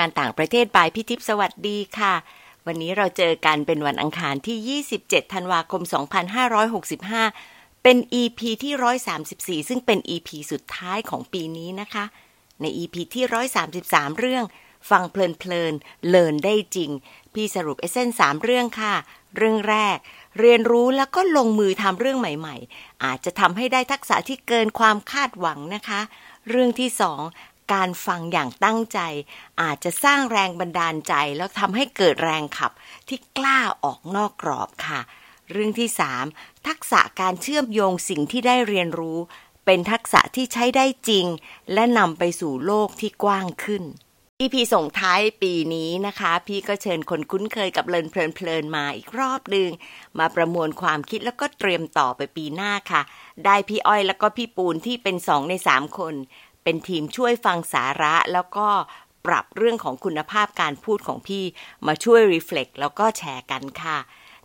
งานต่างประเทศบายพิทิพสวัสดีค่ะ วันนี้เราเจอกันเป็นวันอังคารที่ 27 ธันวาคม 2565 เป็น EP ที่ 134 ซึ่งเป็น EP สุดท้ายของปีนี้นะคะ ใน EP ที่ 133 เรื่อง ฟังเพลินเพลินเลินได้จริง พี่สรุปเอเซนสามเรื่องค่ะ เรื่องแรก เรียนรู้แล้วก็ลงมือทำเรื่องใหม่ ๆ อาจจะทำให้ได้ทักษะที่เกินความคาดหวังนะคะเรื่องที่สอง การฟังอย่างตั้งใจ อาจจะสร้างแรงบันดาลใจ แล้วทำให้เกิดแรงขับที่กล้าออกนอกกรอบค่ะ เรื่องที่สามทักษะการเชื่อมโยงสิ่งที่ได้เรียนรู้ เป็นทักษะที่ใช้ได้จริง และนำไปสู่โลกที่กว้างขึ้น EP ส่งท้ายปีนี้นะคะ พี่ก็เชิญคนคุ้นเคยกับเลินเพลินเพลินมาอีกรอบหนึ่งมาประมวลความคิดแล้วก็เตรียมต่อไปปีหน้าค่ะ ได้พี่อ้อยแล้วก็พี่ปูนที่เป็นสองในสามคน เป็นทีมช่วยฟังสาระแล้วก็ปรับเรื่องของคุณภาพการพูดของพี่มาช่วยรีเฟล็กแล้วก็แชร์กันค่ะ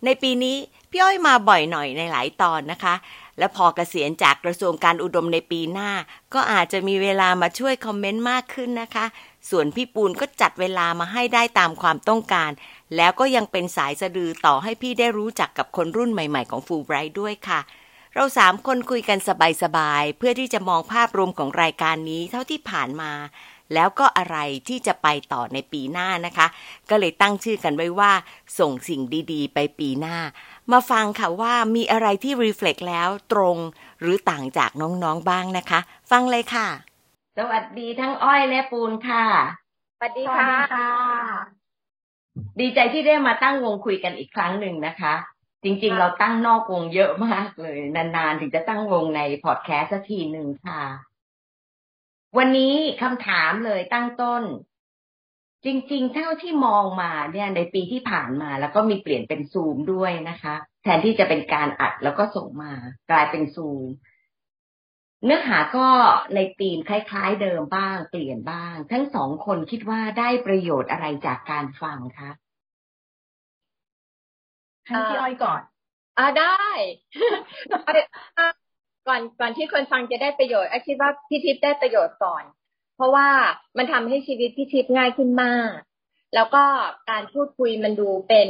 ในปีนี้พี่อ้อยมาบ่อยหน่อยในหลายตอนนะคะ และพอเกษียณจากกระทรวงการอุดมในปีหน้า ก็อาจจะมีเวลามาช่วยคอมเมนต์มากขึ้นนะคะ ส่วนพี่ปูนก็จัดเวลามาให้ได้ตามความต้องการ แล้วก็ยังเป็นสายสะดือต่อให้พี่ได้รู้จักกับคนรุ่นใหม่ ๆ ของฟูไบรท์ด้วยค่ะ เราสามคนคุยกันสบายๆ เพื่อที่จะมองภาพรวมของรายการนี้เท่าที่ผ่านมา แล้วก็อะไรที่จะไปต่อในปีหน้านะคะ ก็เลยตั้งชื่อกันไว้ว่า ส่งสิ่งดีๆ ไปปีหน้า มาฟังค่ะว่ามีอะไรที่รีเฟล็กแล้วตรงหรือต่างจากน้องๆบ้างนะคะ ฟังเลยค่ะ สวัสดีทั้งอ้อยและปูนค่ะสวัสดีค่ะ ดีใจที่ได้มาตั้งวงคุยกันอีกครั้งหนึ่งนะคะ จริงๆ เราตั้งนอกวงเยอะมากเลย นานๆ ถึงจะตั้งวงในพอดแคสต์สักทีหนึ่งค่ะ วันนี้คำถามเลยตั้งต้น จริงๆ เท่าที่มองมาเนี่ยในปีที่ผ่านมา แล้วก็มีเปลี่ยนเป็นซูมด้วยนะคะ แทนที่จะเป็นการอัดแล้วก็ส่งมากลายเป็นซูมเนื้อหาก็ในธีมคล้ายๆเดิมบ้าง เปลี่ยนบ้าง ทั้งสองคนคิดว่าได้ประโยชน์อะไรจากการฟังคะ ให้พี่อ้อยก่อน อ่าได้ก่อนก่อนที่คนฟังจะได้ประโยชน์ไอ้คิดว่าพี่ทิพย์ได้ประโยชน์ก่อน เพราะว่ามันทำให้ชีวิตพี่ทิพย์ง่ายขึ้นมาก แล้วก็การพูดคุยมันดูเป็น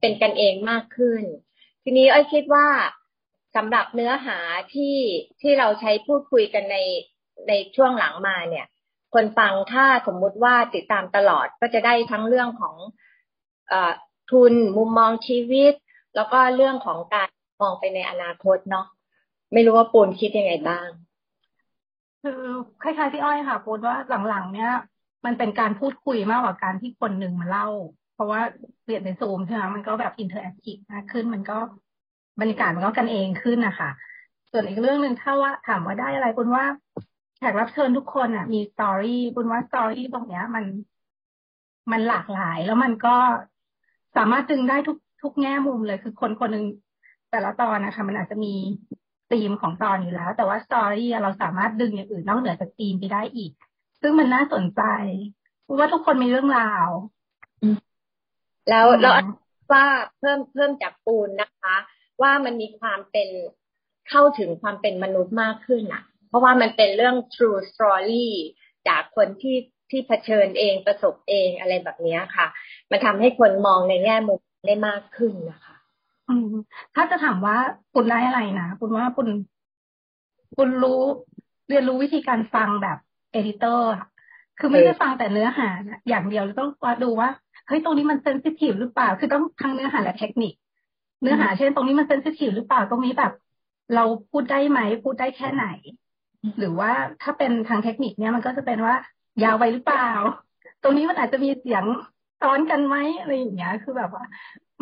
เป็นกันเองมากขึ้น ทีนี้อ้อยคิดว่าสำหรับเนื้อหาที่ที่เราใช้พูดคุยกันในในช่วงหลังมาเนี่ย คนฟังถ้าสมมุติว่าติดตามตลอดก็จะได้ทั้งเรื่องของอ ทุน มุมมองชีวิต แล้วก็เรื่องของการมองไปในอนาคตเนาะไม่รู้ว่าปูนคิดยังไงบ้าง คือคล้ายๆพี่อ้อยค่ะปูนว่าหลังๆ เนี้ยมันเป็นการพูดคุยมากกว่าการที่คนหนึ่งมาเล่า เพราะว่าเปลี่ยนเป็นซูมใช่ไหมมันก็แบบ interactive มากขึ้น มันก็บรรยากาศมันก็กันเองขึ้นนะคะส่วนอีกเรื่องหนึ่งถ้าว่าถามว่าได้อะไรปูนว่าแขกรับเชิญทุกคนอะ มี story ปูนว่า story ตรงเนี้ย มันมันหลากหลาย แล้วมันก็ สามารถดึงได้ทุกทุกแง่มุมเลย คือคนคนหนึ่งแต่ละตอนนะคะ มันอาจจะมีธีมของตอนอยู่แล้ว แต่ว่าสตอรี่เราสามารถดึงอย่างอื่นนอกเหนือจากธีมไปได้อีก ซึ่งมันน่าสนใจเพราะว่าทุกคนมีเรื่องราว แล้วแล้วว่าเพิ่มเพิ่มจากปูนนะคะ ว่ามันมีความเป็นเข้าถึงความเป็นมนุษย์มากขึ้นอะ เพราะว่ามันเป็นเรื่อง true story จากคนที่ ที่เผชิญเองประสบเองอะไรแบบนี้ค่ะ มันทำให้คนมองในแง่มุมได้มากขึ้นนะคะอืมถ้าจะถามว่าคุณได้อะไรนะคุณว่าคุณคุณรู้เรียนรู้วิธีการฟังแบบเอดิเตอร์คือไม่ได้ฟังแต่เนื้อหาอย่างเดียวต้องดูว่าเฮ้ยตรงนี้มันเซนซิทีฟหรือเปล่า คือต้องทั้งเนื้อหาและเทคนิค เนื้อหาเช่น ตรงนี้มันเซนซิทีฟหรือเปล่าตรงนี้แบบ เราพูดได้ไหมพูดได้แค่ไหน หรือว่าถ้าเป็นทางเทคนิคเนี่ยมันก็จะเป็นว่า ยาวไปหรือเปล่า ตรงนี้มันอาจจะมีเสียงซ้อนกันไหมอะไรอย่างเงี้ย คือแบบว่า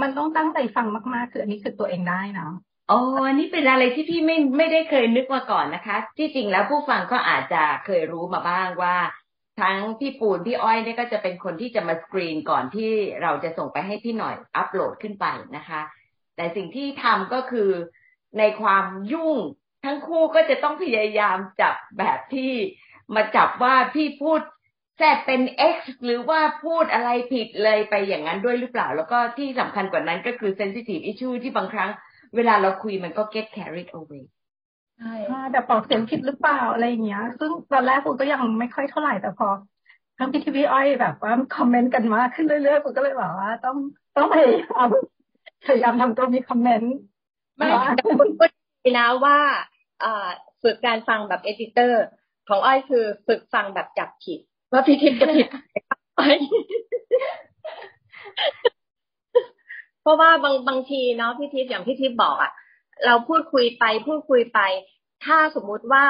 มันต้องตั้งใจฟังมากๆ คืออันนี้คือตัวเองได้เนาะอ๋อนี่เป็นอะไรที่พี่ไม่ไม่ได้เคยนึกมาก่อนนะคะ ที่จริงแล้วผู้ฟังก็อาจจะเคยรู้มาบ้างว่า ทั้งพี่ปูนพี่อ้อยเนี่ยก็จะเป็นคนที่จะมาสกรีนก่อนที่เราจะส่งไปให้พี่หน่อยอัปโหลดขึ้นไปนะคะ แต่สิ่งที่ทำก็คือในความยุ่งทั้งคู่ก็จะต้องพยายามจับแบบที่ มาจับว่าพี่พูดแทรกเป็น X หรือว่าพูดอะไรผิดเลยไปอย่างนั้นด้วยหรือเปล่า แล้วก็ที่สำคัญกว่านั้นก็คือ sensitive issue ที่บางครั้ง เวลาเราคุยมันก็ get carried away ใช่แบบออกเสียงผิดหรือเปล่าอะไรอย่างเงี้ย ซึ่งตอนแรกคุณก็ยังไม่ค่อยเท่าไหร่แต่พอทั้งพี่ทีวีอ้อยแบบว่าคอมเมนต์กันมากขึ้นเรื่อยๆผมก็เลยบอกว่า ต้องต้องพยายามพยายามทำตัวมีคอมเมนต์ไม่แต่คุณพูดนะว่าฝึกการฟังแบบเอดิเตอร์ ของอ้อยคือฝึกฟังแบบจับผิดว่าพี่ทิพย์จะผิดเพราะว่าบางบางทีเนาะพี่ทิพย์อย่างพี่ทิพย์บอกอะ่ะ เราพูดคุยไปพูดคุยไป ถ้าสมมุติว่า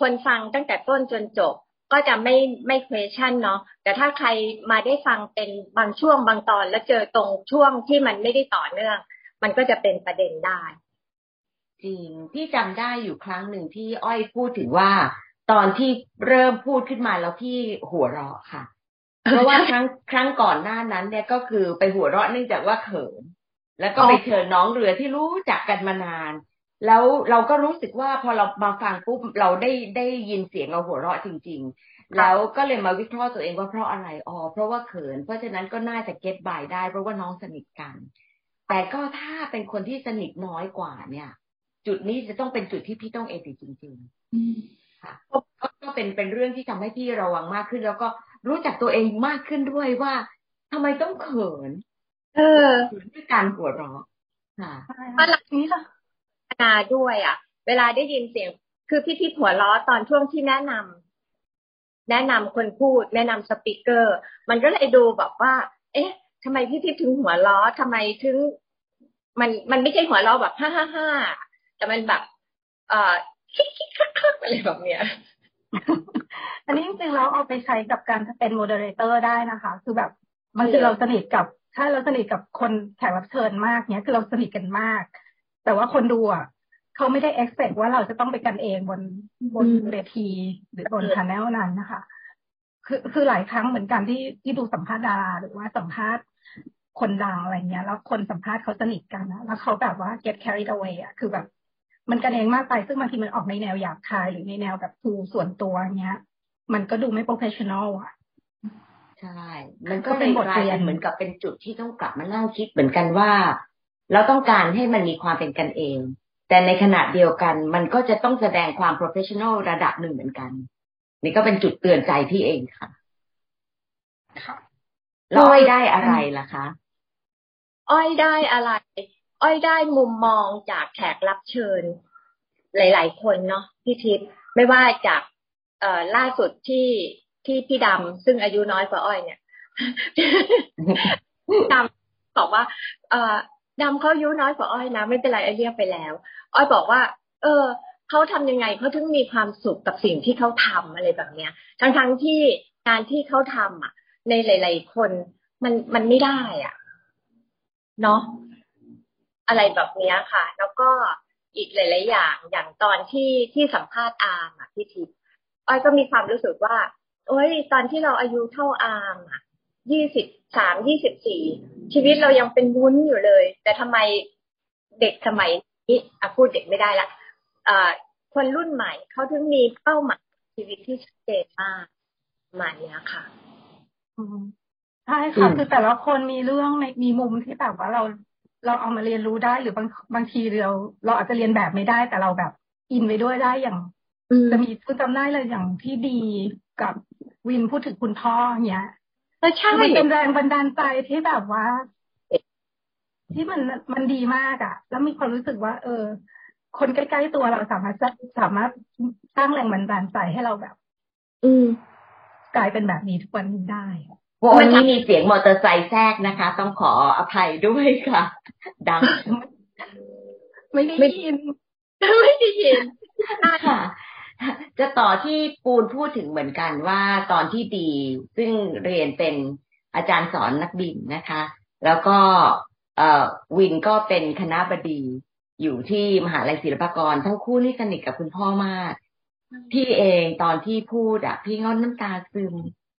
คนฟังตั้งแต่ต้นจนจบ ก็จะไม่ไม่ question เนาะแต่ถ้าใครมาได้ฟังเป็นบางช่วงบางตอนแล้วเจอตรงช่วงที่มันไม่ได้ต่อเนื่อง มันก็จะเป็นประเด็นได้ จริงพี่จำได้อยู่ครั้งหนึ่งที่อ้อยพูดถึงว่า ตอนที่เริ่มพูดขึ้นมาแล้วพี่หัวเราะค่ะ เพราะว่าครั้งครั้งก่อนหน้านั้น เนี่ยก็คือไปหัวเราะเนื่องจากว่าเขิน แล้วก็ไปเชิญน้องเรือที่รู้จักกันมานาน แล้วเราก็รู้สึกว่าพอเรามาฟังปุ๊บเราได้ได้ยินเสียงเราหัวเราะจริง ๆ แล้วก็เลยมาวิเคราะห์ตัวเองว่าเพราะอะไรอ๋อเพราะว่าเขิน เพราะฉะนั้นก็น่าจะเก็ตบายได้ เพราะว่าน้องสนิทกัน แต่ก็ถ้าเป็นคนที่สนิทน้อยกว่าเนี่ย จุดนี้จะต้องเป็นจุดที่พี่ต้องเอติจริง ๆ ก็เป็นเป็นเรื่องที่ทำให้พี่ระวังมากขึ้น แล้วก็รู้จักตัวเองมากขึ้นด้วยว่าทำไมต้องเขิน เออด้วยการหัวเราะค่ะมาหลักนี้ค่ะนาด้วยอะ เวลาได้ยินเสียง คือพี่ทิพย์หัวเราะตอนช่วงที่แนะนำแนะนำคนพูด แนะนำ speaker มันก็เลยดูแบบว่า เอ๊ะทำไมพี่ทิพย์ถึงหัวเราะทำไมถึง มันมันไม่ใช่หัวเราะแบบฮ่าฮ่าฮ่าแต่มันแบบ เอ่อคิกคิกคักคัก อะไรแบบเนี้ยอันนี้จริงๆแล้วเอาไปใช้กับการเป็น moderator ได้นะคะ คือแบบบางทีเราสนิทกับถ้าเราสนิทกับคนแขกรับเชิญมากเนี้ยคือเราสนิทกันมาก แต่ว่าคนดูอะเขาไม่ได้เอ็กซ์เพว่าเราจะต้องไปกันเองบนบนเวทีหรือบน channel นั้นนะคะ คือคือหลายครั้งเหมือนกันที่ที่ดูสัมภาษณ์ดาราหรือว่าสัมภาษณ์คนดังอะไรเงี้ย แล้วคนสัมภาษณ์เขาสนิทกันนะแล้วเขาแบบว่า get carried away อะคือแบบ มันกันเองมากไป ซึ่งบางทีมันออกในแนวหยาบคายหรือในแนวแบบ too ส่วนตัวเงี้ย มันก็ดูไม่ professional อะใช่ มันก็เป็นบทเรียนเหมือนกับเป็นจุดที่ต้องกลับมานั่งคิดเหมือนกันว่า เราต้องการให้มันมีความเป็นกันเอง แต่ในขณะเดียวกัน มันก็จะต้องแสดงความ professional ระดับหนึ่งเหมือนกัน นี่ก็เป็นจุดเตือนใจพี่เองค่ะค่ะอ้อยได้อะไรล่ะคะ อ้อยได้อะไร อ้อยได้มุมมองจากแขกรับเชิญ หลาย ๆ คนเนาะพี่ทิพย์ไม่ว่าจากเอ่อล่าสุดที่ที่พี่ดำซึ่งอายุน้อยกว่าอ้อยเนี่ยดำบอกว่า เอ่อดำเขาอายุน้อยกว่าอ้อยนะไม่เป็นไรอ้อยเรียกไปแล้ว อ้อยบอกว่า เออเขาทำยังไงเขาถึงมีความสุขกับสิ่งที่เขาทำอะไรแบบเนี้ย ทั้งทั้งที่การที่เขาทำอะ ในหลาย ๆ คนมันมันไม่ได้อะ เนาะ อะไรแบบนี้ค่ะ แล้วก็อีกหลาย ๆ อย่างอย่างตอนที่ที่สัมภาษณ์อาร์มอะพี่ทิพย์อ้อยก็มีความรู้สึกว่า โอ้ยตอนที่เราอายุเท่าอาร์มอะยี่สิบสามยี่สิบสี่ชีวิตเรายังเป็นวุ้นอยู่เลย แต่ทำไมเด็กสมัยนี้อะพูดเด็กไม่ได้ละอ่าคนรุ่นใหม่เขาถึงมีเป้าหมายชีวิตที่ชัดเจนมากมาเนี้ยค่ะใช่ค่ะ คือแต่ละคนมีเรื่องในมีมุมที่แบบว่าเรา เราเอามาเรียนรู้ได้หรือบางบางทีเราเราอาจจะเรียนแบบไม่ได้ แต่เราแบบอินไปด้วยได้อย่างจะมีคุณจำได้เลยอย่างที่ดีกับวินพูดถึงคุณพ่อเนี้ยใช่มันเป็นแรงบันดาลใจที่แบบว่า ที่มันมันดีมากอะ่ะแล้วมีความรู้สึกว่า เออ คนใกล้ๆตัวเราสามารถสามารถสร้างแรงบันดาลใจให้เราแบบ อืมกลายเป็นแบบนี้ทุกวันนี้ได้ วันนี้มีเสียงมอเตอร์ไซค์แทรกนะคะ ต้องขออภัยด้วยค่ะ ดัง ไม่ได้ยิน ไม่ได้ยินค่ะ จะต่อที่ปูนพูดถึงเหมือนกันว่าตอนที่ดีซึ่งเรียนเป็นอาจารย์สอนนักบินนะคะ แล้วก็เอวินก็เป็นคณะบดีอยู่ที่มหาลัยศิลปากร ทั้งคู่นี่สนิทกับคุณพ่อมาก พี่เองตอนที่พูดอะ พี่งอนน้ำตาซึม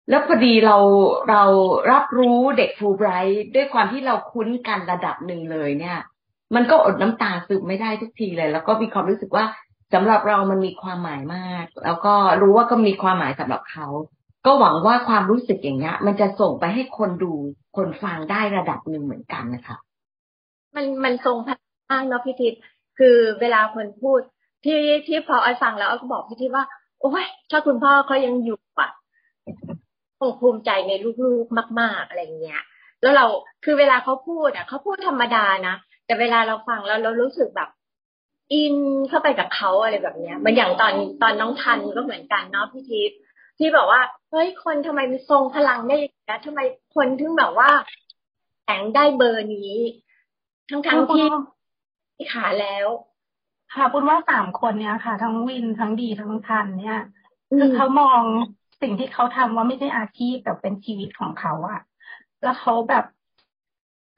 แล้วพอดีเราเรารับรู้เด็กฟูไบรท์ด้วยความที่เราคุ้นกันระดับหนึ่งเลยเนี่ย มันก็อดน้ำตาซึมไม่ได้ทุกทีเลย แล้วก็มีความรู้สึกว่าสำหรับเรามันมีความหมายมาก แล้วก็รู้ว่าก็มีความหมายสำหรับเขา ก็หวังว่าความรู้สึกอย่างเงี้ย มันจะส่งไปให้คนดูคนฟังได้ระดับหนึ่งเหมือนกันนะคะมันมันทรงพลังเนาะพี่ทิพย์คือเวลาคนพูดที่ที่พอไอ้ฟังแล้วก็บอกพี่ทิพย์ว่า โอ้ยถ้าคุณพ่อเขายังอยู่อะ คงภูมิใจในลูกๆมาก ๆอะไรเงี้ย แล้วเราคือเวลาเขาพูดอะเขาพูดธรรมดานะแต่เวลาเราฟังแล้วเรารู้สึกแบบ อินเข้าไปกับเขาอะไรแบบเนี้ยมันอย่างตอนตอนน้องทันก็เหมือนกันเนาะพี่ทิพย์ที่บอกว่าเฮ้ยคนทำไมมันทรงพลังได้นะทำไมคนถึงแบบว่าแข็งได้เบอร์นี้ ทั้งทั้งที่พี่ขาแล้ว ค่ะปูนว่าสามคนเนี้ยค่ะ ทั้งวินทั้งดีทั้งทันเนี่ยคือเขามอง สิ่งที่เขาทำว่าไม่ใช่อาชีพแต่เป็นชีวิตของเขาอะแล้วเขาแบบ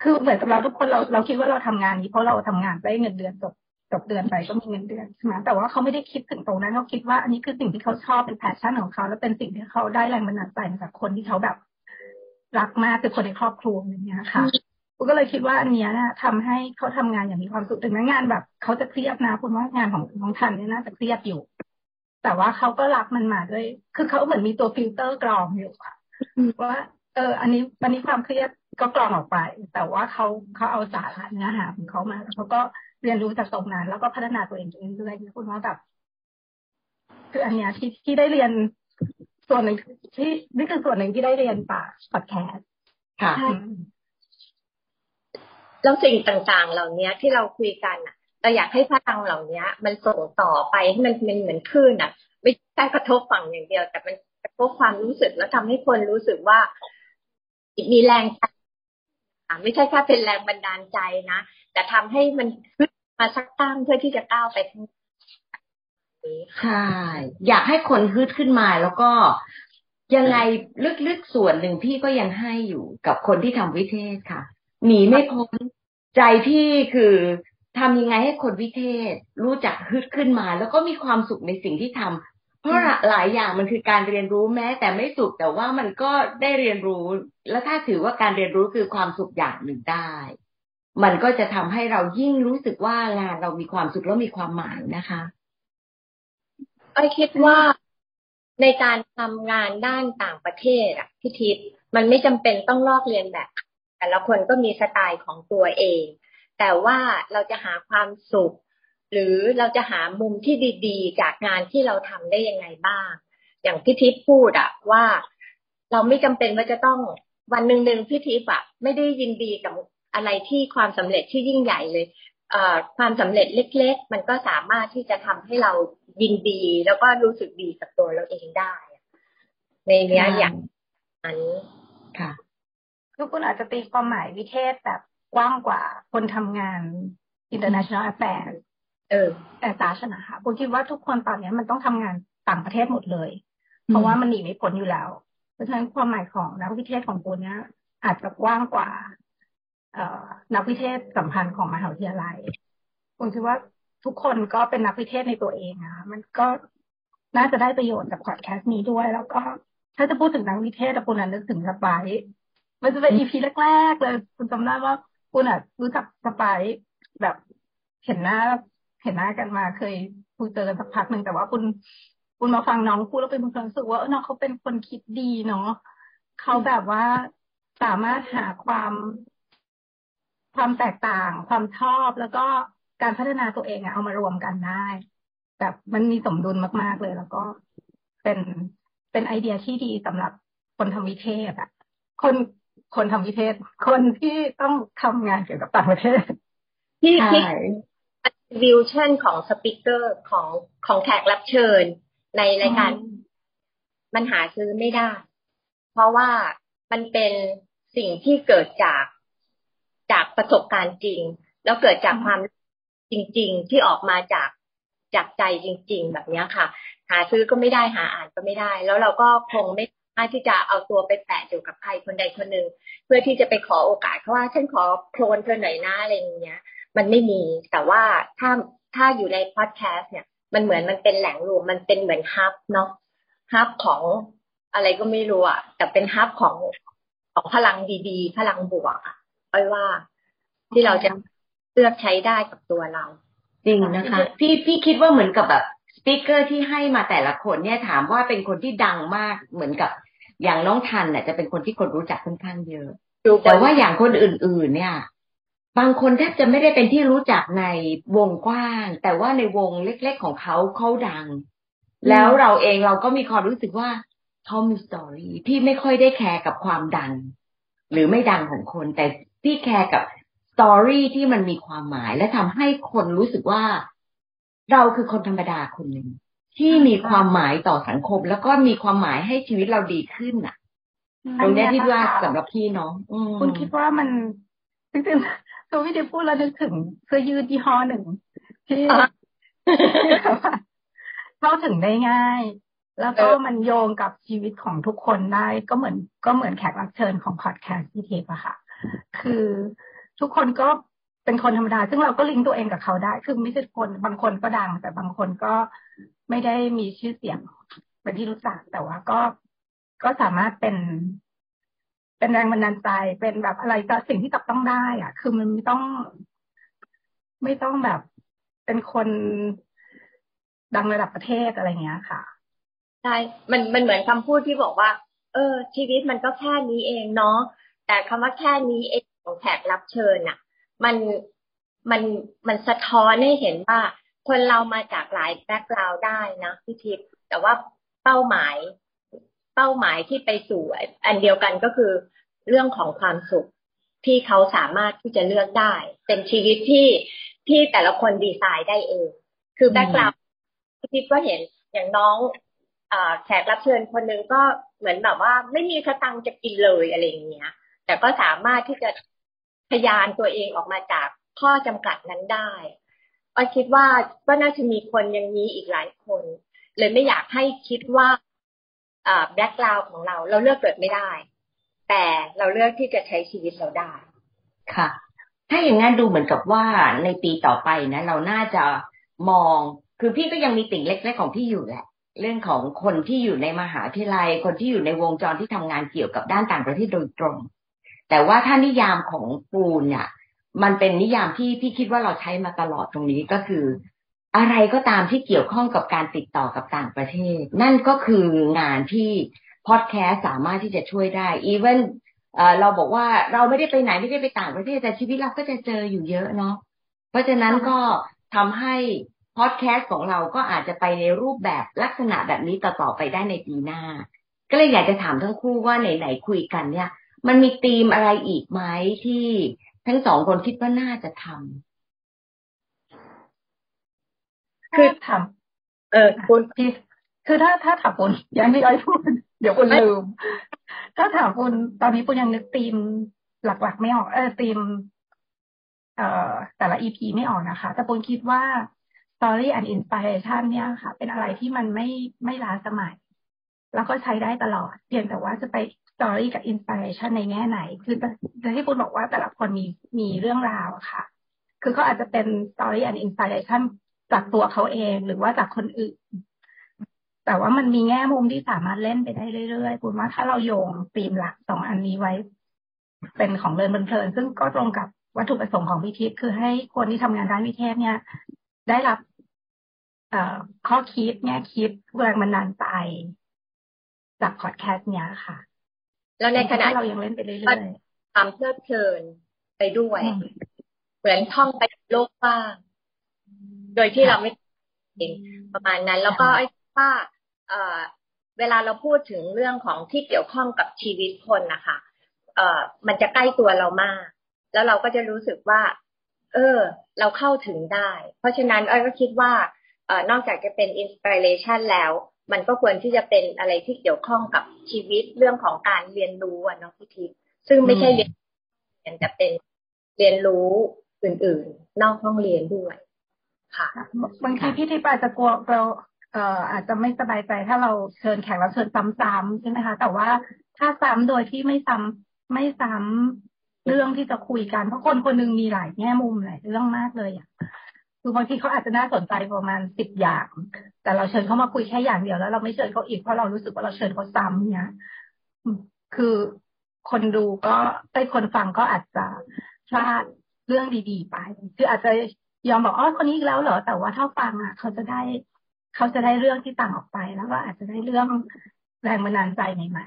คือเหมือนกับเราทุกคนเราเราคิดว่าเราทำงานนี้เพราะเราทำงานได้เงินเดือนจบจบเดือนไปก็มีเงินเดือนใช่ไหมแต่ว่าเขาไม่ได้คิดถึงตรงนั้นเขาคิดว่าอันนี้คือสิ่งที่เขาชอบเป็น passion ของเขาและเป็นสิ่งที่เขาได้แรงบันดาลใจมาจากคนที่เขาแบบรักมากคือคนในครอบครัวอย่างเงี้ยค่ะกูก็เลยคิดว่าอันเนี้ยนะทำให้เขาทำงานอย่างมีความสุขถึงแม้งานแบบเขาจะเครียดนะปูนว่างานของน้องทันเนี่ยน่าจะเครียดอยู่ แต่ว่าเขาก็รักมันมาด้วย คือเขาเหมือนมีตัวฟิลเตอร์กรองอยู่อะว่า เออ อันนี้วันนี้ความเครียดก็กรองออกไป แต่ว่าเขาเขาเอาสาระเนื้อหาของเขามาแล้วเขาก็เรียนรู้จากตรงนั้น แล้วก็พัฒนาตัวเองเรื่อยๆปูนว่าแบบคืออันเนี้ยที่ที่ได้เรียนส่วนหนึ่งที่นี่คือส่วนหนึ่งที่ได้เรียนป่าพอดแคสต์ค่ะแล้วสิ่งต่างๆ เหล่านี้ที่เราคุยกันอะ เราอยากให้พลังเหล่านี้มันส่งต่อไปให้มันเป็นเหมือนคลื่นอะ ไม่ใช่กระทบฝั่งอย่างเดียว แต่มันกระทบความรู้สึกแล้วทำให้คนรู้สึกว่ามีแรงใจไม่ใช่แค่เป็นแรงบันดาลใจนะแต่ทำให้มันขึ้นมาสักตั้งเพื่อที่จะก้าวไปข้างหน้าใช่อยากให้คนฮึดขึ้นมาแล้วก็ยังไงลึกๆส่วนหนึ่งพี่ก็ยังให้อยู่กับคนที่ทำวิเทศค่ะ หนีไม่พ้นใจพี่คือ ทำยังไงให้คนวิเทศรู้จักฮึดขึ้นมา แล้วก็มีความสุขในสิ่งที่ทำเพราะหลายอย่างมันคือการเรียนรู้แม้ แต่ไม่สุขแต่ว่ามันก็ได้เรียนรู้ แล้วถ้าถือว่าการเรียนรู้คือความสุขอย่างหนึ่งได้ มันก็จะทำให้เรายิ่งรู้สึกว่างานเรามีความสุขแล้วมีความหมายนะคะอ้อคิดว่าในการทำงานด้านต่างประเทศอะพี่ทิพย์มันไม่จำเป็นต้องลอกเรียนแบบ แต่ละคนก็มีสไตล์ของตัวเอง แต่ว่าเราจะหาความสุข หรือเราจะหามุมที่ดีๆ จากงานที่เราทำได้ยังไงบ้าง อย่างพี่ทิพย์พูดอะว่าเราไม่จำเป็นว่าจะต้องวันหนึ่งหนึ่งพี่ทิพย์อะไม่ได้ยินดีกับอะไรที่ความสำเร็จที่ยิ่งใหญ่เลยความสำเร็จเล็ก ๆ มันก็สามารถที่จะทำให้เรายินดี แล้วก็รู้สึกดีกับตัวเราเองได้ ในเนี้ยอย่างนั้นค่ะทุกคนอาจจะตีความหมายวิเทศแบบ กว้างกว่าคนทำงาน international affairs เออแต่ศาสนาค่ะผมคิดว่าทุกคนตอนนี้มันต้องทำงานต่างประเทศหมดเลย เพราะว่ามันหนีไม่พ้นอยู่แล้ว เพราะฉะนั้นความหมายของนักวิเทศของปุณเนี้ยอาจจะกว้างกว่านักวิเทศสัมพันธ์ของมหาวิทยาลัยผมคิดว่าทุกคนก็เป็นนักวิเทศในตัวเองอะมันก็น่าจะได้ประโยชน์จากพอดแคสต์นี้ด้วย แล้วก็ถ้าจะพูดถึงนักวิเทศคุณนันนึกถึงสไปมันจะเป็นอีพีแรกๆเลย คุณจำได้ว่า คุณอะ รู้จักสไปแบบเห็นหน้า เห็นหน้ากันมาเคยคุยเจอกันสักพักหนึ่งแต่ว่าคุณคุณมาฟังน้องพูดแล้วเป็นความรู้สึกว่าน้องเขาเป็นคนคิดดีเนาะเขาแบบว่าสามารถหาความ ความแตกต่าง ความชอบแล้วก็การพัฒนาตัวเองอะเอามารวมกันได้แบบมันมีสมดุลมากๆเลย แล้วก็เป็นเป็นไอเดียที่ดีสำหรับคนทำวิเทศอะคน คนทำวิเทศ คนที่ต้องทำงานเกี่ยวกับต่างประเทศที่ที่วิวชั่นของสปิเกอร์ของของแขกรับเชิญในรายการมันหาซื้อไม่ได้ เพราะว่ามันเป็นสิ่งที่เกิดจากจากประสบการณ์จริง แล้วเกิดจากความจริง ๆ ที่ออกมาจากจากใจจริง ๆ แบบนี้ค่ะ หาซื้อก็ไม่ได้หาอ่านก็ไม่ได้ แล้วเราก็คงไม่ สามารถที่จะเอาตัวไปแปะอยู่กับใครคนใดคนหนึ่งเพื่อที่จะไปขอโอกาสเขาว่าฉันขอโคลนเธอหน่อยนะอะไรอย่างเงี้ย มันไม่มีแต่ว่าถ้าถ้าอยู่ในพอดแคสต์เนี่ย มันเหมือนมันเป็นแหล่งรวมมันเป็นเหมือนฮับเนาะฮับของอะไรก็ไม่รู้อะแต่เป็นฮับของของพลังดีๆ พลังบวกอะอ้อยว่าที่เราจะเลือกใช้ได้กับตัวเราจริงนะคะ พี่พี่คิดว่าเหมือนกับแบบสปิเกอร์ที่ให้มาแต่ละคนเนี่ยถามว่าเป็นคนที่ดังมากเหมือนกับ อย่างน้องทันเนี่ยจะเป็นคนที่คนรู้จักค่อนข้างเยอะ แต่ว่าอย่างคนอื่น ๆ เนี่ย บางคนแทบจะไม่ได้เป็นที่รู้จักในวงกว้าง แต่ว่าในวงเล็ก ๆ ของเขาเขาดัง แล้วเราเองเราก็มีความรู้สึกว่าเขามี story พี่ไม่ค่อยได้แคร์กับความดัง หรือไม่ดังของคน แต่พี่แคร์กับ story ที่มันมีความหมายและทำให้คนรู้สึกว่า เราคือคนธรรมดาคนหนึ่ง ที่มีความหมายต่อสังคม แล้วก็มีความหมายให้ชีวิตเราดีขึ้นอะตรงนี้ที่ว่าสำหรับพี่เนาะคุณคิดว่ามันจริงๆตัวพี่เดพูดแล้วนึกถึงเสื้อยืดยี่ห้อหนึ่งที่เข้าถึงได้ง่าย แล้วก็มันโยงกับชีวิตของทุกคนได้ ก็เหมือนก็เหมือนแขกรับเชิญของพอดแคสต์ที่เทปอะค่ะ คือทุกคนก็เป็นคนธรรมดา ซึ่งเราก็ลิงก์ตัวเองกับเขาได้ คือไม่ใช่คนบางคนก็ดัง แต่บางคนก็ ไม่ได้มีชื่อเสียงเป็นที่รู้จักแต่ว่าก็ก็สามารถเป็นเป็นแรงบันดาลใจเป็นแบบอะไรก็สิ่งที่จับต้องได้อะ คือมันไม่ต้อง ไม่ต้องแบบเป็นคนดังระดับประเทศอะไรเงี้ยค่ะใช่มันมันเหมือนคำพูดที่บอกว่า เออ ชีวิตมันก็แค่นี้เองเนาะแต่คำว่าแค่นี้เองของแขกรับเชิญอะ มันมันมันสะท้อนให้เห็นว่า คนเรามาจากหลาย background ได้นะพี่ทิพย์แต่ว่าเป้าหมาย เป้าหมายที่ไปสู่ อันเดียวกันก็คือเรื่องของความสุขที่เขาสามารถที่จะเลือกได้ เป็นชีวิตที่ที่แต่ละคนดีไซน์ได้เอง คือ background พี่ทิพย์ก็เห็นอย่างน้องอแขกรับเชิญคนหนึ่งก็เหมือนแบบว่าไม่มีสตังจะกินเลยอะไรอย่างเงี้ย แต่ก็สามารถที่จะพยานตัวเองออกมาจากข้อจำกัดนั้นได้ ออยคิดว่าก็น่าจะมีคนอย่างนี้อีกหลายคน เลยไม่อยากให้คิดว่าแบ็กกราวของเรา เราเลือกเกิดไม่ได้ แต่เราเลือกที่จะใช้ชีวิตเราได้ ค่ะ ถ้าอย่างนั้นดูเหมือนกับว่าในปีต่อไปนะ เราน่าจะมองคือพี่ก็ยังมีติ่งเล็กๆของพี่อยู่แหละ เรื่องของคนที่อยู่ในมหาวิทยาลัย คนที่อยู่ในวงจรที่ทำงานเกี่ยวกับด้านต่างประเทศโดยตรง แต่ว่าถ้านิยามของปูนเนี่ย มันเป็นนิยามที่พี่คิดว่าเราใช้มาตลอดตรงนี้ก็คือ อะไรก็ตามที่เกี่ยวข้องกับการติดต่อกับต่างประเทศ นั่นก็คืองานที่พอดแคสต์สามารถที่จะช่วยได้อีเวนเราบอกว่าเราไม่ได้ไปไหนไม่ได้ไปต่างประเทศแต่ชีวิตเราก็จะเจออยู่เยอะเนาะเพราะฉะนั้นก็ทำให้พอดแคสต์ของเราก็อาจจะไปในรูปแบบลักษณะแบบนี้ต่อๆไปได้ในปีหน้า ก็เลยอยากจะถามทั้งคู่ว่าไหนๆคุยกันเนี่ย มันมีธีมอะไรอีกไหมที่ ทั้งสองคนคิดว่าน่าจะทำคือทำเออคุณพี่คือถ้าถ้าถามคุณยังไม่ได้พูดเดี๋ยวคุณลืม ถ้าถามคุณตอนนี้คุณยังนึกธีมหลัก ๆ ไม่ออกเออธีม เอ่อ แต่ละอีพีไม่ออกนะคะ แต่ปุณคิดว่า Story and Inspiration เนี่ยค่ะ เป็นอะไรที่มันไม่ไม่ล้าสมัย แล้วก็ใช้ได้ตลอดเพียงแต่ว่าจะไป story กับ inspiration ในแง่ไหน คือจะที่ปูนบอกว่าแต่ละคนมีมีเรื่องราวค่ะ คือเขาอาจจะเป็น story อัน inspiration จากตัวเขาเองหรือว่าจากคนอื่น แต่ว่ามันมีแง่มุมที่สามารถเล่นไปได้เรื่อยๆปูนว่าถ้าเราโยงธีมหลักสองอันนี้ไว้ เป็นของเรินบันเทิงซึ่งก็ตรงกับวัตถุประสงค์ของพี่ทิพย์คือให้คนที่ทำงานด้านวิเทศเนี่ย ได้รับเอข้อคิดแง่คิดแรงบันดาลใจจากพอดแคสต์เนี้ยค่ะ แล้วในขณะเรายังเล่นไปเรื่อยๆความเพลิดเพลินไปด้วย เหมือนท่องไปโลกกว้างโดยที่เราไม่เองประมาณนั้น แล้วก็ไอ้ว่าเอ่อเวลาเราพูดถึงเรื่องของที่เกี่ยวข้องกับชีวิตคนนะคะเอ่อมันจะใกล้ตัวเรามาก แล้วเราก็จะรู้สึกว่า เออ เราเข้าถึงได้ เพราะฉะนั้นอ้อยก็คิดว่าเอ่อนอกจากจะเป็นอินสปิเรชันแล้ว มันก็ควรที่จะเป็นอะไรที่เกี่ยวข้องกับชีวิตเรื่องของการเรียนรู้อะเนาะพี่ทิพย์ซึ่งไม่ใช่เรียนเรียนแต่เป็นเรียนรู้อื่น ๆ นอกห้องเรียนด้วย ค่ะ บางทีพี่ทิพย์อาจจะกลัวเราเอ่ออาจจะไม่สบายใจถ้าเราเชิญแขกเราเชิญซ้ำๆใช่ไหมคะ แต่ว่าถ้าซ้ำโดยที่ไม่ซ้ำไม่ซ้ำเรื่องที่จะคุยกันเพราะคนคนนึงมีหลายแง่มุมหลายเรื่องมากเลยอะ คือบางทีเขาอาจจะน่าสนใจประมาณสิบอย่าง แต่เราเชิญเขามาคุยแค่อย่างเดียวแล้วเราไม่เชิญเขาอีกเพราะเรารู้สึกว่าเราเชิญเขาซ้ำเนี่ยคือคนดูก็ไอ้คนฟังก็อาจจะพลาดเรื่องดีๆไป คืออาจจะยอมบอกอ๋อคนนี้อีกแล้วเหรอ แต่ว่าถ้าฟังอะ เขาจะได้ เขาจะได้เรื่องที่ต่างออกไปแล้วก็อาจจะได้เรื่องแรงบันดาลใจใหม่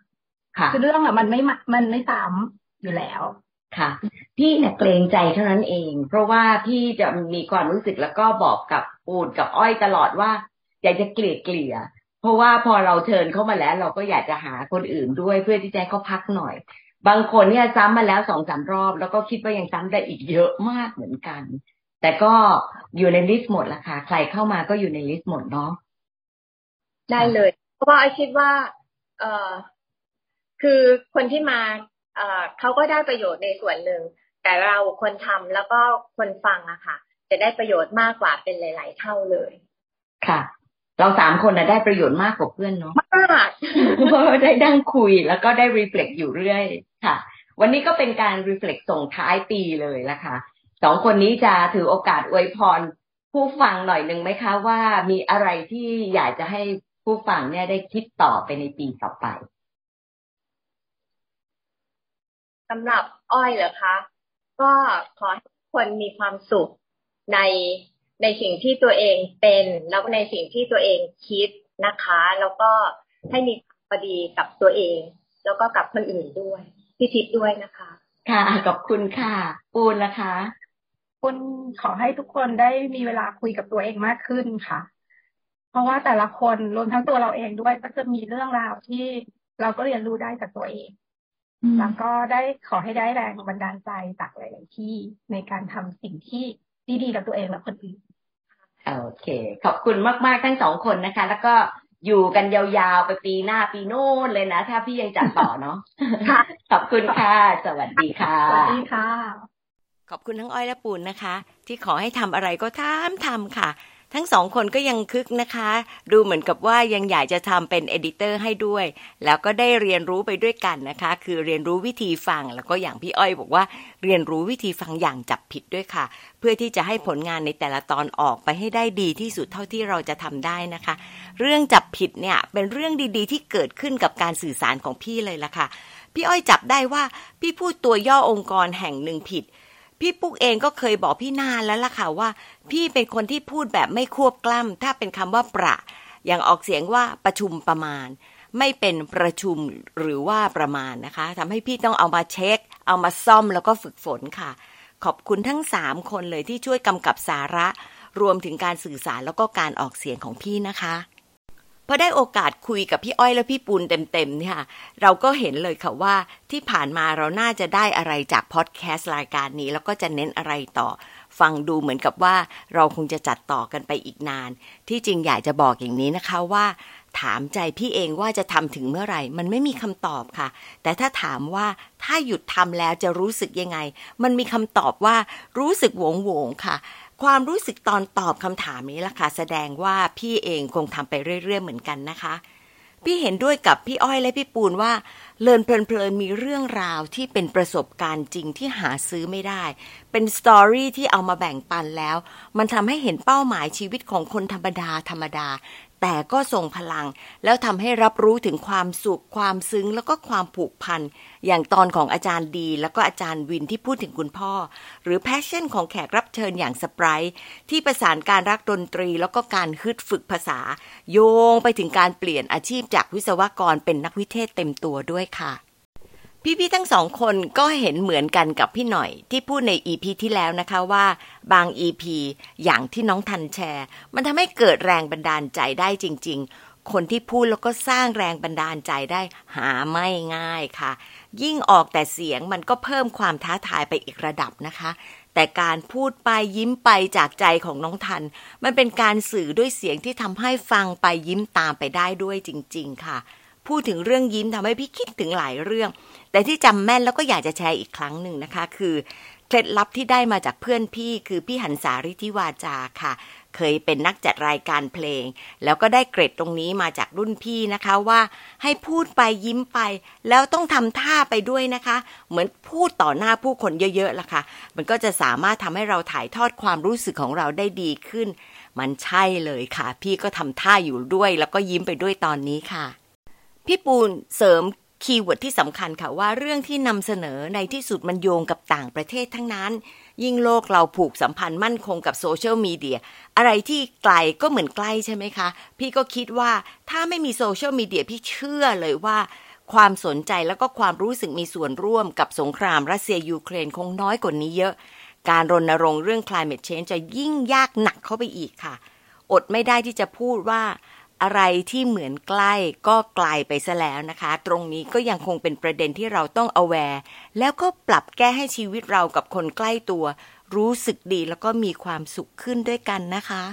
ๆค่ะคือเรื่องอะมันไม่มันไม่ซ้ำอยู่แล้ว ค่ะ พี่เนี่ยเกรงใจเท่านั้นเอง เพราะว่าพี่จะมีความรู้สึกแล้วก็บอกกับปูนกับอ้อยตลอดว่า อยากจะเกลี่ยเกลี่ยเพราะว่าพอเราเชิญเข้ามาแล้ว เราก็อยากจะหาคนอื่นด้วยเพื่อที่จะเขาพักหน่อย บางคนเนี่ยซ้ำมาแล้วสองสามรอบ แล้วก็คิดว่ายังซ้ำได้อีกเยอะมากเหมือนกัน แต่ก็อยู่ใน list หมดละค่ะ ใครเข้ามาก็อยู่ใน list หมดเนาะได้เลย เพราะว่าอ้อยคิดว่า เออคือคนที่มา เออเขาก็ได้ประโยชน์ในส่วนหนึ่ง แต่เราคนทำแล้วก็คนฟังอะค่ะ จะได้ประโยชน์มากกว่าเป็นหลาย ๆ เท่าเลย ค่ะ เราสามคนนะได้ประโยชน์มากกว่าเพื่อนเนาะมากเพราะได้ทั้งคุยแล้วก็ได้ reflect อยู่เรื่อยค่ะ วันนี้ก็เป็นการรีเฟล็กส่งท้ายปีเลยละค่ะสองคนนี้จะถือโอกาสอวยพรผู้ฟังหน่อยหนึ่งไหมคะว่ามีอะไรที่อยากจะให้ผู้ฟังเนี่ยได้คิดต่อไปในปีต่อไป สำหรับอ้อยเหรอคะ ก็ขอให้คนมีความสุขในในสิ่งที่ตัวเองเป็น แล้วในสิ่งที่ตัวเองคิดนะคะ แล้วก็ให้มีความพอดีกับตัวเอง แล้วก็กับคนอื่นด้วยพี่ทิพย์ด้วยนะคะ ค่ะขอบคุณค่ะปูนนะคะ คุณขอให้ทุกคนได้มีเวลาคุยกับตัวเองมากขึ้นค่ะ เพราะว่าแต่ละคนรวมทั้งตัวเราเองด้วยก็จะมีเรื่องราวที่เราก็เรียนรู้ได้จากตัวเอง แล้วก็ได้ขอให้ได้แรงบันดาลใจจากหลาย ๆ ที่ในการทำสิ่งที่ดีๆกับตัวเองและคนอื่นโอเค ขอบคุณมาก ๆ ทั้งสองคนนะคะ แล้วก็อยู่กันยาวๆ ไปปีหน้าปีโน้นเลยนะ ถ้าพี่ยังจัดต่อเนาะขอบคุณค่ะ สวัสดีค่ะสวัสดีค่ะ ขอบคุณทั้งอ้อยและปูนนะคะ ที่ขอให้ทำอะไรก็ทำทำค่ะ ทั้งสองคนก็ยังคึกนะคะ ดูเหมือนกับว่ายังอยากจะทำเป็นเอดิเตอร์ให้ด้วย แล้วก็ได้เรียนรู้ไปด้วยกันนะคะ คือเรียนรู้วิธีฟัง แล้วก็อย่างพี่อ้อยบอกว่าเรียนรู้วิธีฟังอย่างจับผิดด้วยค่ะ เพื่อที่จะให้ผลงานในแต่ละตอนออกไปให้ได้ดีที่สุดเท่าที่เราจะทำได้นะคะ เรื่องจับผิดเนี่ยเป็นเรื่องดีๆ ที่เกิดขึ้นกับการสื่อสารของพี่เลยล่ะค่ะ พี่อ้อยจับได้ว่าพี่พูดตัวย่อองค์กรแห่งหนึ่งผิด พี่ปุ๊กเองก็เคยบอกพี่นานแล้วล่ะค่ะว่า พี่เป็นคนที่พูดแบบไม่ควบกล้ำถ้าเป็นคำว่าประอย่างออกเสียงว่าประชุมประมาณ ไม่เป็นประชุมหรือว่าประมาณนะคะทำให้พี่ต้องเอามาเช็ค เอามาซ่อมแล้วก็ฝึกฝนค่ะ ขอบคุณทั้งสามคนเลยที่ช่วยกำกับสาระ รวมถึงการสื่อสารแล้วก็การออกเสียงของพี่นะคะ อได้โอกาสคุยกับพี่อ้อยและพี่ปูนเต็มๆเนี่ยเราก็เห็นเลยค่ะว่าที่ผ่านมาเราน่าจะได้อะไรจากพอดแคสต์รายการนี้ แล้วก็จะเน้นอะไรต่อ ฟังดูเหมือนกับว่าเราคงจะจัดต่อกันไปอีกนาน ที่จริงอยากจะบอกอย่างนี้นะคะว่า ถามใจพี่เองว่าจะทำถึงเมื่อไหร่ มันไม่มีคำตอบค่ะ แต่ถ้าถามว่าถ้าหยุดทำแล้วจะรู้สึกยังไง มันมีคำตอบว่ารู้สึกโวงโวงค่ะ ความรู้สึกตอนตอบคำถามนี้ล่ะค่ะ แสดงว่าพี่เองคงทำไปเรื่อย ๆ เหมือนกันนะคะ พี่เห็นด้วยกับพี่อ้อยและพี่ปูนว่าเลินเพลินๆมีเรื่องราวที่เป็นประสบการณ์จริงที่หาซื้อไม่ได้ เป็นสตอรี่ที่เอามาแบ่งปันแล้ว มันทำให้เห็นเป้าหมายชีวิตของคนธรรมดาธรรมดา แต่ก็ส่งพลัง แล้วทำให้รับรู้ถึงความสุข ความซึ้ง แล้วก็ความผูกพัน อย่างตอนของอาจารย์ดี แล้วก็อาจารย์วินที่พูดถึงคุณพ่อ หรือ passion ของแขกรับเชิญอย่างสปรายที่ประสานการรักดนตรี แล้วก็การฮึดฝึกภาษา โยงไปถึงการเปลี่ยนอาชีพจากวิศวกรเป็นนักวิเทศเต็มตัวด้วยค่ะ พี่ๆทั้งสองคนก็เห็นเหมือนกันกับพี่หน่อยที่พูดใน EP ที่แล้วนะคะว่าบางอีพีอย่างที่น้องทันแชร์ มันทำให้เกิดแรงบันดาลใจได้จริง ๆ คนที่พูดแล้วก็สร้างแรงบันดาลใจได้หาไม่ง่ายค่ะ ยิ่งออกแต่เสียงมันก็เพิ่มความท้าทายไปอีกระดับนะคะ แต่การพูดไปยิ้มไปจากใจของน้องทัน มันเป็นการสื่อด้วยเสียงที่ทำให้ฟังไปยิ้มตามไปได้ด้วยจริง ๆ ค่ะ พูดถึงเรื่องยิ้มทำให้พี่คิดถึงหลายเรื่อง แต่ที่จำแม่นแล้วก็อยากจะแชร์อีกครั้งหนึ่งนะคะ คือเคล็ดลับที่ได้มาจากเพื่อนพี่คือพี่หันสาริธิวาจาค่ะ เคยเป็นนักจัดรายการเพลง แล้วก็ได้เกรดตรงนี้มาจากรุ่นพี่นะคะว่าให้พูดไปยิ้มไป แล้วต้องทำท่าไปด้วยนะคะ เหมือนพูดต่อหน้าผู้คนเยอะๆล่ะค่ะ มันก็จะสามารถทำให้เราถ่ายทอดความรู้สึกของเราได้ดีขึ้น มันใช่เลยค่ะ พี่ก็ทำท่าอยู่ด้วย แล้วก็ยิ้มไปด้วยตอนนี้ค่ะ พี่ปูนเสริมkeyword ที่สำคัญค่ะว่าเรื่องที่นำเสนอในที่สุดมันโยงกับต่างประเทศทั้งนั้น ยิ่งโลกเราผูกสัมพันธ์มั่นคงกับโซเชียลมีเดียอะไรที่ไกลก็เหมือนใกล้ใช่ไหมคะ พี่ก็คิดว่าถ้าไม่มีโซเชียลมีเดียพี่เชื่อเลยว่า ความสนใจแล้วก็ความรู้สึกมีส่วนร่วมกับสงครามรัสเซียยูเครนคงน้อยกว่านี้เยอะ การรณรงค์เรื่อง climate change จะยิ่งยากหนักเข้าไปอีกค่ะ อดไม่ได้ที่จะพูดว่า อะไรที่เหมือนใกล้ก็ไกลไปซะแล้วนะคะ ตรงนี้ก็ยังคงเป็นประเด็นที่เราต้อง aware แล้วก็ปรับแก้ให้ชีวิตเรากับคนใกล้ตัว รู้สึกดีแล้วก็มีความสุขขึ้นด้วยกันนะคะ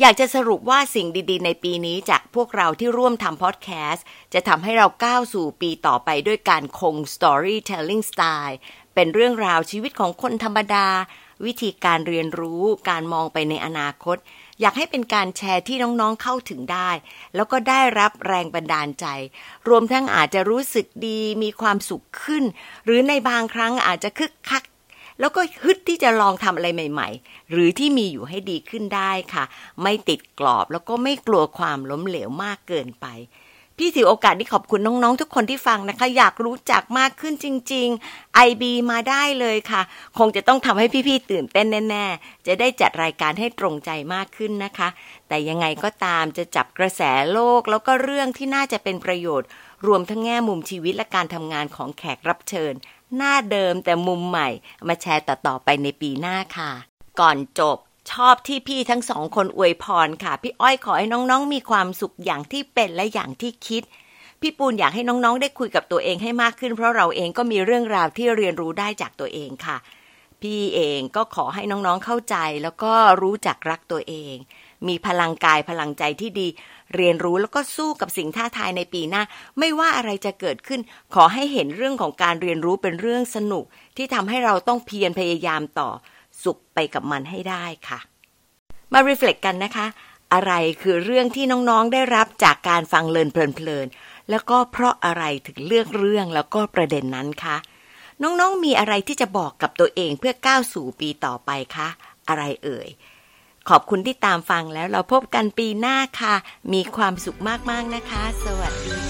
อยากจะสรุปว่าสิ่งดีๆ ในปีนี้จากพวกเราที่ร่วมทำพอดแคสต์จะทำให้เราก้าวสู่ปีต่อไปด้วยการคง storytelling style เป็นเรื่องราวชีวิตของคนธรรมดา วิธีการเรียนรู้การมองไปในอนาคต อยากให้เป็นการแชร์ที่น้องๆเข้าถึงได้ แล้วก็ได้รับแรงบันดาลใจ รวมทั้งอาจจะรู้สึกดีมีความสุขขึ้น หรือในบางครั้งอาจจะคึกคักแล้วก็ฮึดที่จะลองทำอะไรใหม่ ๆ หรือที่มีอยู่ให้ดีขึ้นได้ค่ะ ไม่ติดกรอบแล้วก็ไม่กลัวความล้มเหลวมากเกินไป พี่ถือโอกาสที่ขอบคุณน้องๆ ทุกคนที่ฟังนะคะ อยากรู้จักมากขึ้นจริง ๆ IB มาได้เลยค่ะ คงจะต้องทำให้พี่ๆตื่นเต้นแน่ๆ จะได้จัดรายการให้ตรงใจมากขึ้นนะคะ แต่ยังไงก็ตามจะจับกระแสโลก แล้วก็เรื่องที่น่าจะเป็นประโยชน์ รวมทั้งแง่มุมชีวิตและการทำงานของแขกรับเชิญ หน้าเดิมแต่มุมใหม่ มาแชร์ต่อๆไปในปีหน้าค่ะ ก่อนจบ ชอบที่พี่ทั้งสองคนอวยพรค่ะ พี่อ้อยขอให้น้องๆ มีความสุขอย่างที่เป็นและอย่างที่คิด พี่ปูนอยากให้น้องๆ ได้คุยกับตัวเองให้มากขึ้น เพราะเราเองก็มีเรื่องราวที่เรียนรู้ได้จากตัวเองค่ะ พี่เองก็ขอให้น้องๆเข้าใจ แล้วก็รู้จักรักตัวเอง มีพลังกายพลังใจที่ดี เรียนรู้แล้วก็สู้กับสิ่งท้าทายในปีหน้า ไม่ว่าอะไรจะเกิดขึ้น ขอให้เห็นเรื่องของการเรียนรู้เป็นเรื่องสนุก ที่ทำให้เราต้องเพียรพยายามต่อ สุขไปกับมันให้ได้ค่ะ มา reflect กันนะคะ อะไรคือเรื่องที่น้องๆได้รับจากการฟังเลินเพลินๆแล้วก็เพราะอะไรถึงเลือกเรื่องแล้วก็ประเด็นนั้นคะน้องๆมีอะไรที่จะบอกกับตัวเองเพื่อก้าวสู่ปีต่อไปคะอะไรเอ่ย ขอบคุณที่ตามฟังแล้วเราพบกันปีหน้าค่ะ มีความสุขมากๆนะคะ สวัสดีค่ะ